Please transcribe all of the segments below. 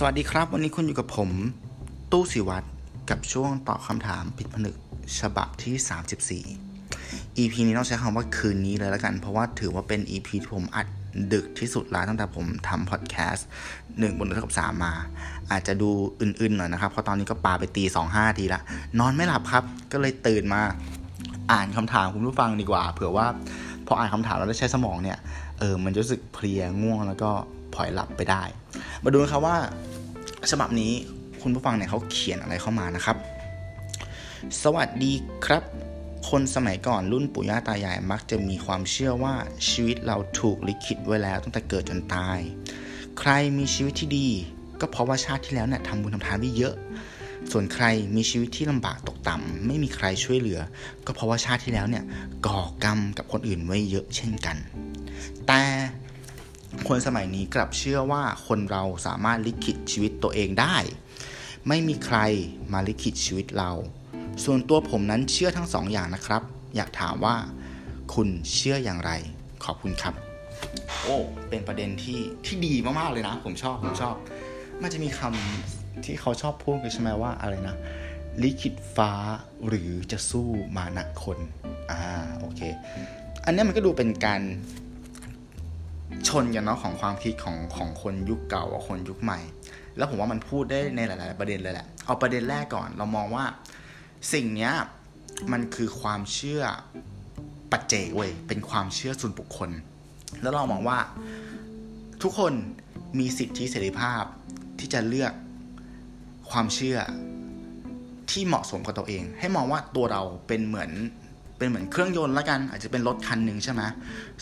สวัสดีครับ วันนี้คุณอยู่กับผม ตู้สิวัตรกับช่วงตอบคำถามผิดผนึกฉบับที่ 34 EP นี้ต้องใช้คำว่าคืนนี้เลยแล้วกัน เพราะว่าถือว่าเป็น EP ที่ผมอัดดึกที่สุดแล้วตั้งแต่ผมทำพอดแคสต์หนึ่งบนเท่ากับสามมา อาจจะดูอื่นๆหน่อยนะครับ เพราะตอนนี้ก็ปาไปตีสองห้าทีละนอนไม่หลับครับ ก็เลยตื่นมาอ่านคำถามคุณผู้ฟังดีกว่า เผื่อว่าพออ่านคำถามแล้วได้ใช้สมองเนี่ยเออมันจะรู้สึกเพลียง่วงแล้วก็พลอยหลับไปได้ มาดูนะครับว่าฉบับนี้คุณผู้ฟังเนี่ยเขาเขียนอะไรเข้ามานะครับ สวัสดีครับ คนสมัยก่อนรุ่นปู่ย่าตายายมักจะมีความเชื่อว่าชีวิตเราถูกลิขิตไว้แล้วตั้งแต่เกิดจนตาย ใครมีชีวิตที่ดี ก็เพราะว่าชาติที่แล้วเนี่ยทำบุญทำทานไว้เยอะ ส่วนใครมีชีวิตที่ลำบากตกต่ำไม่มีใครช่วยเหลือ ก็เพราะว่าชาติที่แล้วเนี่ยก่อกรรมกับคนอื่นไว้เยอะเช่นกัน แต่ คนสมัยนี้กลับเชื่อว่าคนเราสามารถลิขิตชีวิตตัวเองได้ ไม่มีใครมาลิขิตชีวิตเรา ส่วนตัวผมนั้นเชื่อทั้งสองอย่างนะครับ อยากถามว่า คุณเชื่ออย่างไร ขอบคุณครับ โอ้ เป็นประเด็นที่ที่ดีมากๆเลยนะ ผมชอบผมชอบ มันจะมีคำที่เขาชอบพูดกันใช่ไหมว่าอะไรนะลิขิตฟ้าหรือจะสู้มานะคน อ่า โอเค อันนี้มันก็ดูเป็นการ ชนกันเนาะของความคิดของของคนยุคเก่ากับคนยุคใหม่ แล้วผมว่ามันพูดได้ในหลาย ๆ ประเด็นเลยแหละ เอาประเด็นแรกก่อน เรามองว่าสิ่งเนี้ยมันคือความเชื่อปัจเจกเว้ยเป็นความเชื่อส่วนบุคคล แล้วเรามองว่าทุกคนมีสิทธิเสรีภาพที่จะเลือกความเชื่อที่เหมาะสมกับตัวเอง ให้มองว่าตัวเราเป็นเหมือน เป็นเหมือนเครื่องยนต์ละกัน อาจจะเป็นรถคันหนึ่งใช่ไหม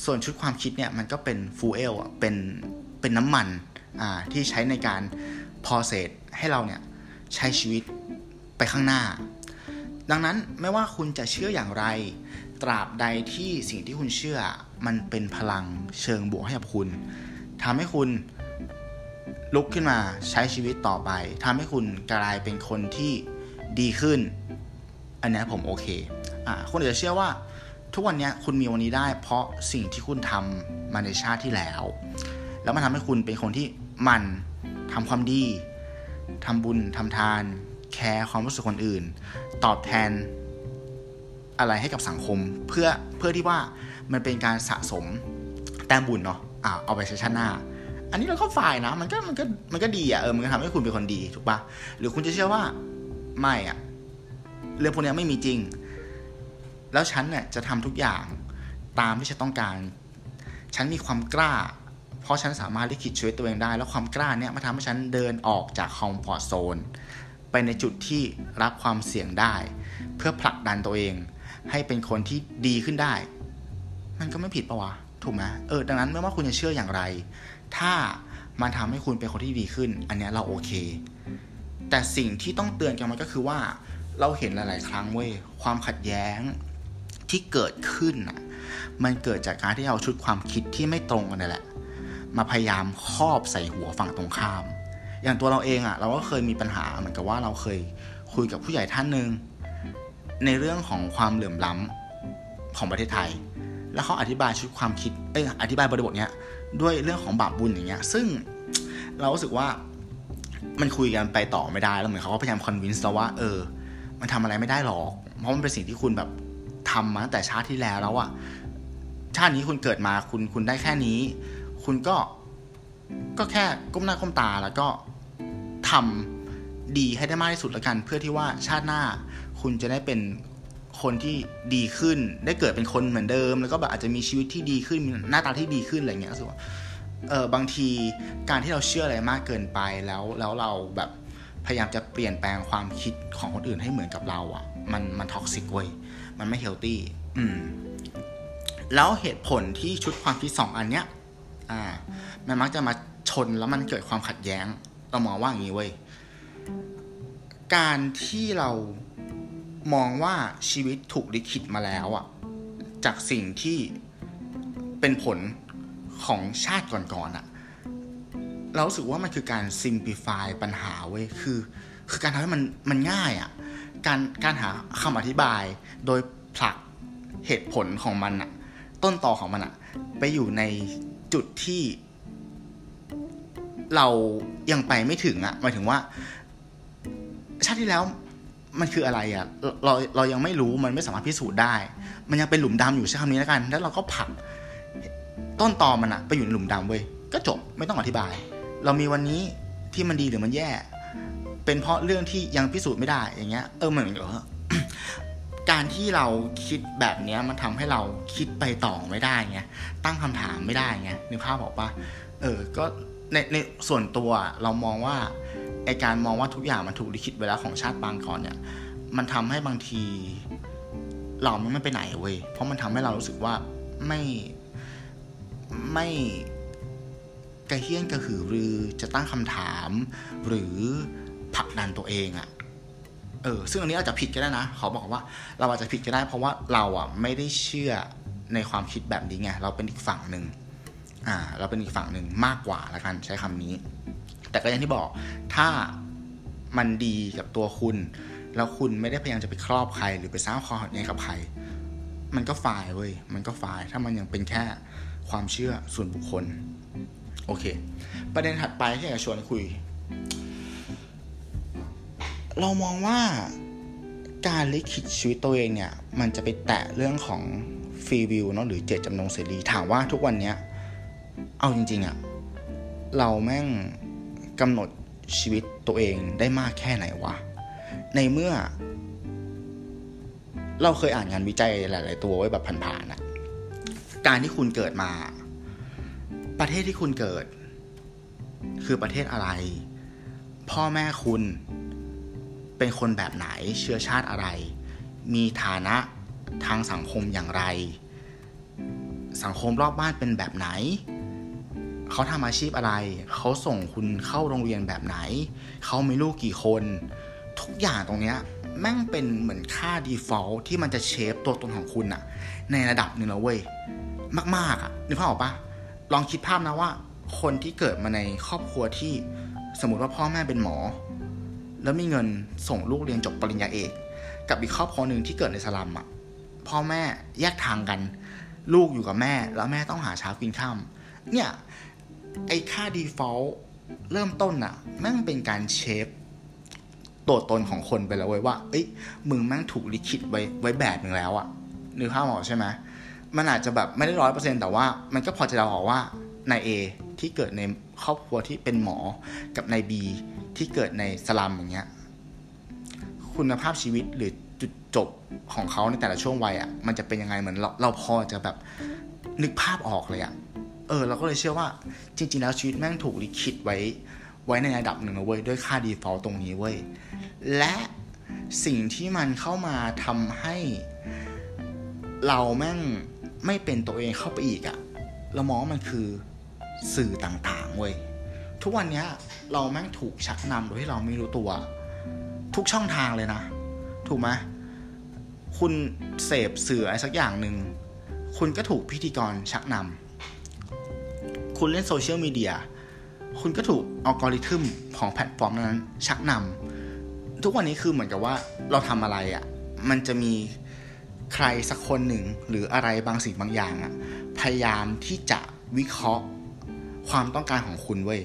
ส่วนชุดความคิดเนี่ยมันก็เป็นฟูเอลอะเป็นเป็นน้ำมันอ่าที่ใช้ในการพอเศษให้เราเนี่ยใช้ชีวิตไปข้างหน้า ดังนั้นไม่ว่าคุณจะเชื่ออย่างไร ตราบใดที่สิ่งที่คุณเชื่อมันเป็นพลังเชิงบวกให้กับคุณทำให้คุณลุกขึ้นมาใช้ชีวิตต่อไปทำให้คุณกลายเป็นคนที่ดีขึ้น อันนี้ผมโอเค อ่าคนจะเชื่อว่าทุกวันนี้คุณมีวันนี้ได้ เพราะสิ่งที่คุณทำมาในชาติที่แล้ว แล้วมันทำให้คุณเป็นคนที่มันทำความดีทำบุญทำทาน แคร์ความรู้สึกคนอื่น ตอบแทนอะไรให้กับสังคม เพื่อเพื่อที่ว่ามันเป็นการสะสมแต้มบุญเนาะอ่าเอาไปใช้ชาติหน้า อันนี้เราก็ฝ่ายนะ มันก็มันก็มันก็ดีอะ่ะเออมันก็ทำให้คุณเป็นคนดีถูกปะหรือคุณจะเชื่อว่าไม่อะ่ะเรื่องพวกนี้ไม่มีจริง แล้วฉันเนี่ยจะทำทุกอย่างตามที่ฉันต้องการ ฉันมีความกล้า เพราะฉันสามารถลิขิตชีวิตตัวเองได้ แล้วความกล้าเนี่ยมาทำให้ฉันเดินออกจากคอมฟอร์ทโซนไปในจุดที่รับความเสี่ยงได้ เพื่อผลักดันตัวเอง ให้เป็นคนที่ดีขึ้นได้ มันก็ไม่ผิดปะวะ ถูกไหมเออ ดังนั้นไม่ว่าคุณจะเชื่ออย่างไร ถ้ามันทำให้คุณเป็นคนที่ดีขึ้น อันนี้เราโอเค แต่สิ่งที่ต้องเตือนกันมันก็คือว่าเราเห็นหลาย ๆ ครั้งเว้ยความขัดแย้ง ที่เกิดขึ้นอะมันเกิดจากการที่เอาชุดความคิดที่ไม่ตรงกันนี่แหละ มาพยายามครอบใส่หัวฝั่งตรงข้าม อย่างตัวเราเองอะ เราก็เคยมีปัญหาเหมือนกับว่าเราเคยคุยกับผู้ใหญ่ท่านหนึ่งในเรื่องของความเหลื่อมล้ำของประเทศไทย แล้วเขาอธิบายชุดความคิดเอออธิบายบริบทเนี้ยด้วยเรื่องของบาปบุญอย่างเงี้ย ซึ่งเรารู้สึกว่ามันคุยกันไปต่อไม่ได้แล้วเหมือนเขาก็พยายามคอนวินส์เราว่า เออ มันทำอะไรไม่ได้หรอก เพราะมันเป็นสิ่งที่คุณแบบ ทำมาตั้งแต่ชาติที่แล้วแล้วอะชาตินี้คุณเกิดมาคุณคุณได้แค่นี้ คุณก็ก็แค่ก้มหน้าก้มตาแล้วก็ทำดีให้ได้มากที่สุดล้วกัน เพื่อที่ว่าชาติหน้าคุณจะได้เป็นคนที่ดีขึ้น ได้เกิดเป็นคนเหมือนเดิม แล้วก็แบบอาจจะมีชีวิตที่ดีขึ้นมีหน้าตาที่ดีขึ้นอะไรเงี้ยรู้สึกว่าเออบางทีการที่เราเชื่ออะไรมากเกินไปแล้วแล้วเราแบบพยายามจะเปลี่ยนแปลงความคิดของคนอื่นให้เหมือนกับเราอะ่ะ มันมัน toxic เว้ยมันไม่ healthy อืมแล้วเหตุผลที่ชุดความคิดสองอันเนี้ย อ่า มันมักจะมาชนแล้วมันเกิดความขัดแย้ง เรามองว่าอย่างนี้เว้ย การที่เรามองว่าชีวิตถูกลิขิตมาแล้วอะจากสิ่งที่เป็นผลของชาติก่อนๆอะเรารู้สึกว่ามันคือการ simplify ปัญหาเว้ย คือ คือการทำให้มันมันง่ายอะ การการหาคำอธิบายโดยผลักเหตุผลของมันอะต้นต่อของมันอะไปอยู่ในจุดที่ เรายังไปไม่ถึงอะหมายถึงว่า ชาติที่แล้วมันคืออะไรอะเราเรายังไม่รู้มันไม่สามารถพิสูจน์ได้ มันยังเป็นหลุมดำอยู่ใช้คำนี้แล้วกัน แล้วเราก็ผลักต้นตอมันอะไปอยู่ในหลุมดำเว้ยก็จบไม่ต้องอธิบาย เรามีวันนี้ที่มันดีหรือมันแย่ เป็นเพราะเรื่องที่ยังพิสูจน์ไม่ได้อย่างเงี้ยเออเหมือนเหรอการที่เราคิดแบบเนี้ยมันทำให้เราคิดไปต่อไม่ได้ไงตั้งคำถามไม่ได้ไงนึกภาพบอกปะเออก็ในในส่วนตัวเรามองว่าไอการมองว่าทุกอย่างมันถูกลิขิตไว้แล้วของชาติบางก่อนเนี่ย มันทำให้บางที เราไม่ไปไหนเว้ยเพราะมันทำให้เรารู้สึกว่าไม่ไม่กระเฮี้ยนกระหือรือจะตั้งคำถาม หรือ ผลักดันตัวเองอะเออซึ่งอันนี้อาจจะผิดก็ได้นะเขาบอกว่า เราอาจจะผิดก็ได้ เพราะว่าเราอะไม่ได้เชื่อในความคิดแบบนี้ไงเราเป็นอีกฝั่งหนึ่งอ่า เราเป็นอีกฝั่งหนึ่งมากกว่าละกันใช้คำนี้ แต่ก็อย่างที่บอกถ้ามันดีกับตัวคุณ แล้วคุณไม่ได้พยายามจะไปครอบใคร หรือไปสร้างความขัดแย้งกับใคร มันก็ฝ่ายเว้ยมันก็ฝ่ายถ้ามันยังเป็นแค่ความเชื่อส่วนบุคคล โอเค ประเด็นถัดไปที่อยากจะชวนคุย เรามองว่าการลิขิตชีวิตตัวเองเนี่ย มันจะไปแตะเรื่องของฟรีวิวเนาะหรือเจตจำนงเสรีถามว่าทุกวันเนี้ยเอาจริงๆอะเราแม่งกำหนดชีวิตตัวเองได้มากแค่ไหนวะ ในเมื่อ เราเคยอ่านงานวิจัยหลาย ๆ ตัวไว้แบบผ่านๆอะการที่คุณเกิดมา ประเทศที่คุณเกิด คือประเทศอะไร พ่อแม่คุณ เป็นคนแบบไหนเชื้อชาติอะไร มีฐานะทางสังคมอย่างไร สังคมรอบบ้านเป็นแบบไหน เขาทำอาชีพอะไร เขาส่งคุณเข้าโรงเรียนแบบไหน เขามีลูกกี่คน ทุกอย่างตรงเนี้ยแม่งเป็นเหมือนค่า default ที่มันจะเชฟตัวตนของคุณอะในระดับหนึ่งแล้วเว้ย มาก ๆอะนึกภาพออกปะลองคิดภาพนะว่า คนที่เกิดมาในครอบครัวที่สมมติว่าพ่อแม่เป็นหมอ แล้วมีเงินส่งลูกเรียนจบปริญญาเอกกับอีกครอบครัวหนึ่งที่เกิดในสลัมอะพ่อแม่แยกทางกัน ลูกอยู่กับแม่ แล้วแม่ต้องหาเช้ากินข้ามเนี่ยไอ้ค่า default เริ่มต้นอะแม่งเป็นการเชฟตัวตนของคนไปแล้วเว้ยว่า เอ้ย มึงแม่งถูกลิขิตไว้ไว้แบบหนึ่งแล้วอะนึกภาพออกใช่ไหม มันอาจจะแบบไม่ได้ร้อยเปอร์เซ็นต์แต่ว่า มันก็พอจะเดาออกว่านายเอที่เกิดในครอบครัวที่เป็นหมอกับนายบี ที่เกิดในสลัมอย่างเงี้ยคุณภาพชีวิตหรือจุดจบของเขาในแต่ละช่วงวัยอะ่ะมันจะเป็นยังไงเหมือนเราเราพอจะแบบนึกภาพออกเลยอะ่ะเออ เราก็เลยเชื่อว่าจริง ๆ แล้วชีวิตแม่งถูกลิขิตไว้ไว้ในระดับหนึ่งนะเว้ยด้วยค่า default ตรงนี้เว้ยและสิ่งที่มันเข้ามาทำให้เราแม่งไม่เป็นตัวเองเข้าไปอีกอะ่ะเรามองว่ามันคือสื่อต่างๆเว้ย ทุกวันนี้เราแม่งถูกชักนำโดยที่เราไม่รู้ตัว ทุกช่องทางเลยนะ ถูกไหมคุณเสพสื่ออะไรสักอย่างหนึ่งคุณก็ถูกพิธีกรชักนำคุณเล่นโซเชียลมีเดียคุณก็ถูกอัลกอริทึมของแพลตฟอร์มนั้นชักนำทุกวันนี้คือเหมือนกับว่าเราทำอะไรอะ่ะมันจะมีใครสักคนหนึ่งหรืออะไรบางสิ่งบางอย่างอะ่ะพยายามที่จะวิเคราะห์ความต้องการของคุณเว้ย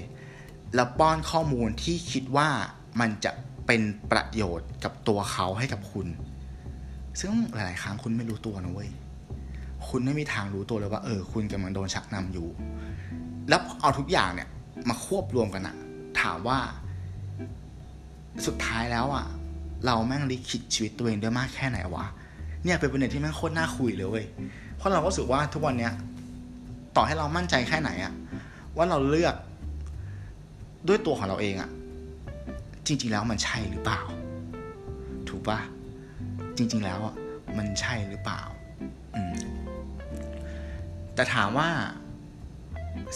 แล้วป้อนข้อมูลที่คิดว่ามันจะเป็นประโยชน์กับตัวเขาให้กับคุณ ซึ่งหลาย ๆ ครั้งคุณไม่รู้ตัวนะเว้ย คุณไม่มีทางรู้ตัวเลยว่า เออ คุณกำลังโดนชักนำอยู่ แล้วเอาทุกอย่างเนี่ย มาควบรวมกันอะถามว่า สุดท้ายแล้วอะเราแม่งลิขิตชีวิตตัวเองได้มากแค่ไหนวะ เนี่ยเป็นประเด็นที่แม่งโคตรน่าคุยเลยเว้ย เพราะเราก็รู้สึกว่าทุกวันเนี้ย ต่อให้เรามั่นใจแค่ไหนอะว่าเราเลือก ด้วยตัวของเราเองอะจริง ๆ แล้วมันใช่หรือเปล่า ถูกปะจริง ๆ แล้วอะมันใช่หรือเปล่าอืมแต่ถามว่า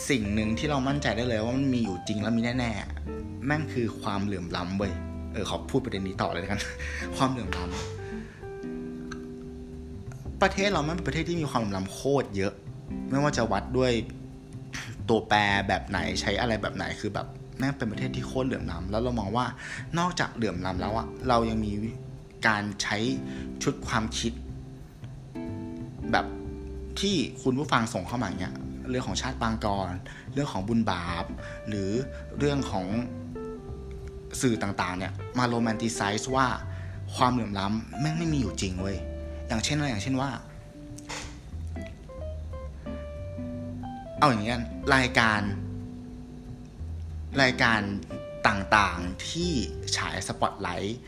สิ่งหนึ่งที่เรามั่นใจได้เลยว่ามันมีอยู่จริงแล้วมีแน่ๆแม่งคือความเหลื่อมล้ำเว้ยเออขอพูดประเด็นนี้ต่อเลยกัน ความเหลื่อมล้ำประเทศเราแม่เป็นประเทศที่มีความเหลื่อมล้ำโคตรเยอะ ไม่ว่าจะวัดด้วยตัวแปรแบบไหนใช้อะไรแบบไหนคือแบบ แม่งเป็นประเทศที่โคตรเหลื่อมล้ำแล้วเรามองว่านอกจากเหลื่อมล้ำแล้วอะเรายังมีการใช้ชุดความคิด แบบที่คุณผู้ฟังส่งเข้ามาเนี้ยเรื่องของชาติปางกร เรื่องของบุญบาป หรือเรื่องของสื่อต่างๆเนี่ยมาโรแมนติไซส์ว่าความเหลื่อมล้ำแม่งไม่มีอยู่จริงเว้ยอย่างเช่นอะไรอย่างเช่นว่า เอาอย่างนี้กันรายการ รายการต่างๆที่ฉายสปอตไลท์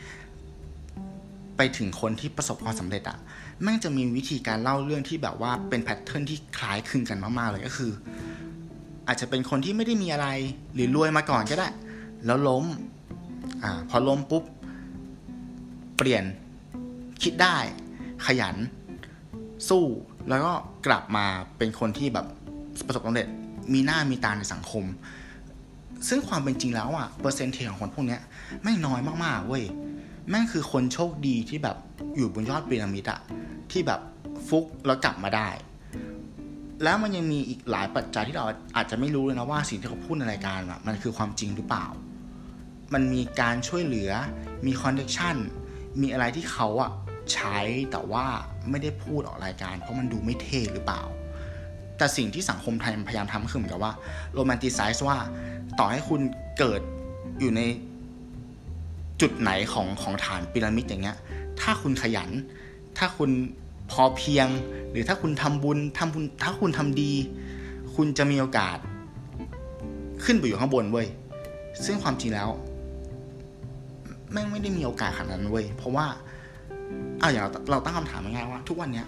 ไปถึงคนที่ประสบความสำเร็จอะแม่งจะมีวิธีการเล่าเรื่องที่แบบว่าเป็น pattern ที่คล้ายคลึงกันมากๆเลยก็คือ อาจจะเป็นคนที่ไม่ได้มีอะไรหรือรวยมาก่อนก็ได้ แล้วล้มอ่าพอล้มปุ๊บ เปลี่ยนคิดได้ ขยัน สู้แล้วก็กลับมาเป็นคนที่แบบประสบความสำเร็จมีหน้ามีตาในสังคม ซึ่งความเป็นจริงแล้วอะเปอร์เซ็นต์เทของคนพวกเนี้ยไม่น้อยมากๆเว้ยแม่งคือคนโชคดีที่แบบอยู่บนยอดพีระมิดอะที่แบบฟุกแล้วกลับมาได้ แล้วมันยังมีอีกหลายปัจจัยที่เราอาจจะไม่รู้เลยนะว่าสิ่งที่เขาพูดในรายการอะมันคือความจริงหรือเปล่า มันมีการช่วยเหลือมี connection มีอะไรที่เขาอะใช้แต่ว่าไม่ได้พูดออกรายการ เพราะมันดูไม่เท่หรือเปล่า แต่สิ่งที่สังคมไทยพยายามทำคือเหมือนกับว่า romanticize ว่าต่อให้คุณเกิดอยู่ในจุดไหนของของฐานพีระมิดอย่างเงี้ย ถ้าคุณขยัน ถ้าคุณพอเพียง หรือถ้าคุณทำบุญทำบุญ ถ้าคุณทำดี คุณจะมีโอกาส ขึ้นไปอยู่ข้างบนเว้ย ซึ่งความจริงแล้วแม่งไม่ได้มีโอกาสขนาดนั้นเว้ย เพราะว่าอ้าวอย่างเราเราตั้งคำถามง่ายๆว่า ทุกวันเนี้ย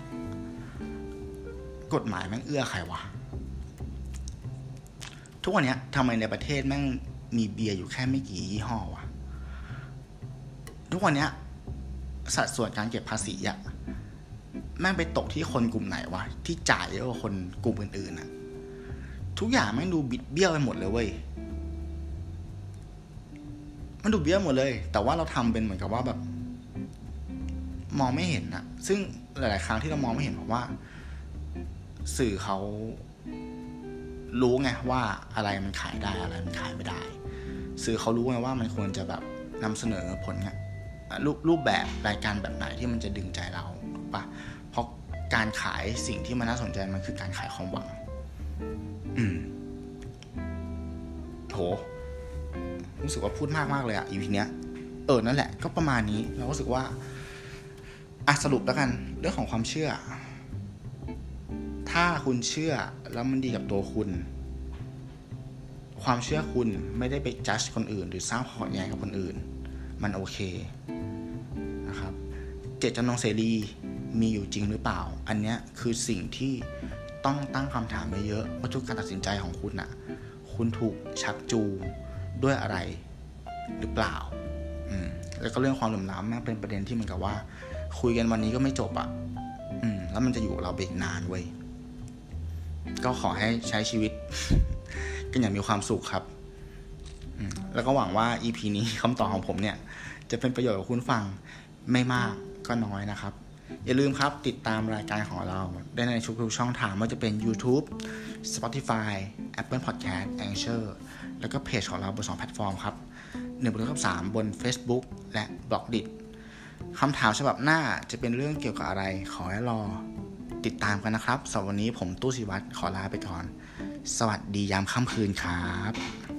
กฎหมายแม่งเอื้อใครวะ ทุกวันนี้ทำไมในประเทศแม่งมีเบียร์อยู่แค่ไม่กี่ยี่ห้อวะ ทุกวันนี้สัดส่วนการเก็บภาษีอะแม่งไปตกที่คนกลุ่มไหนวะ ที่จ่ายเยอะกว่าคนกลุ่มอื่นๆอะทุกอย่างแม่งดูบิดเบี้ยวไปหมดเลยเว้ยมันดูเบี้ยวหมดเลย แต่ว่าเราทำเป็นเหมือนกับว่าแบบ มองไม่เห็นอะซึ่งหลาย ๆ ครั้งที่เรามองไม่เห็นเพราะว่า สื่อเขารู้ไงว่าอะไรมันขายได้อะไรมันขายไม่ได้ สื่อเขารู้ไงว่ามันควรจะแบบนำเสนอผลงารูปรูปแบบรายการแบบไหนที่มันจะดึงใจเราถูกปะเพราะการขายสิ่งที่มันน่าสนใจมันคือการขายความหวัง อืมโหรู้สึกว่าพูดมากมากเลยอะอีพีเนี้ย เออนั่นแหละ ก็ประมาณนี้ เรารู้สึกว่าอะสรุปแล้วกัน เรื่องของความเชื่อ ถ้าคุณเชื่อแล้วมันดีกับตัวคุณ ความเชื่อคุณไม่ได้ไปจัดคนอื่น หรือสร้างความขัดแย้งกับคนอื่น มันโอเคนะครับ เจตจำนงเสรีมีอยู่จริงหรือเปล่า อันเนี้ยคือสิ่งที่ต้องตั้งคำถามไปเยอะว่าทุกการตัดสินใจของคุณอะคุณถูกชักจูงด้วยอะไรหรือเปล่า อืม แล้วก็เรื่องความเหลื่อมล้ำม่งเป็นประเด็นที่เหมือนกับว่า คุยกันวันนี้ก็ไม่จบอะอืม แล้วมันจะอยู่กับเราไปอีกนานเว้ย ก็ขอให้ใช้ชีวิต กันอย่างมีความสุขครับ แล้วก็หวังว่า EP นี้คำตอบของผมเนี่ย จะเป็นประโยชน์กับคุณฟังไม่มากก็น้อยนะครับ อย่าลืมครับติดตามรายการของเรา ได้ในทุกๆช่องทางไม่ว่าจะเป็น YouTube Spotify Apple Podcast Anchor แล้วก็เพจของเราบนสองแพลตฟอร์มครับหนึ่งบนกับสามบน Facebook และบล็อกดิคำถามฉบับหน้าจะเป็นเรื่องเกี่ยวกับอะไรขอให้รอ ติดตามกันนะครับสำหรับวันนี้ผมตู้สิวัตรขอลาไปก่อน สวัสดียามค่ำคืนครับ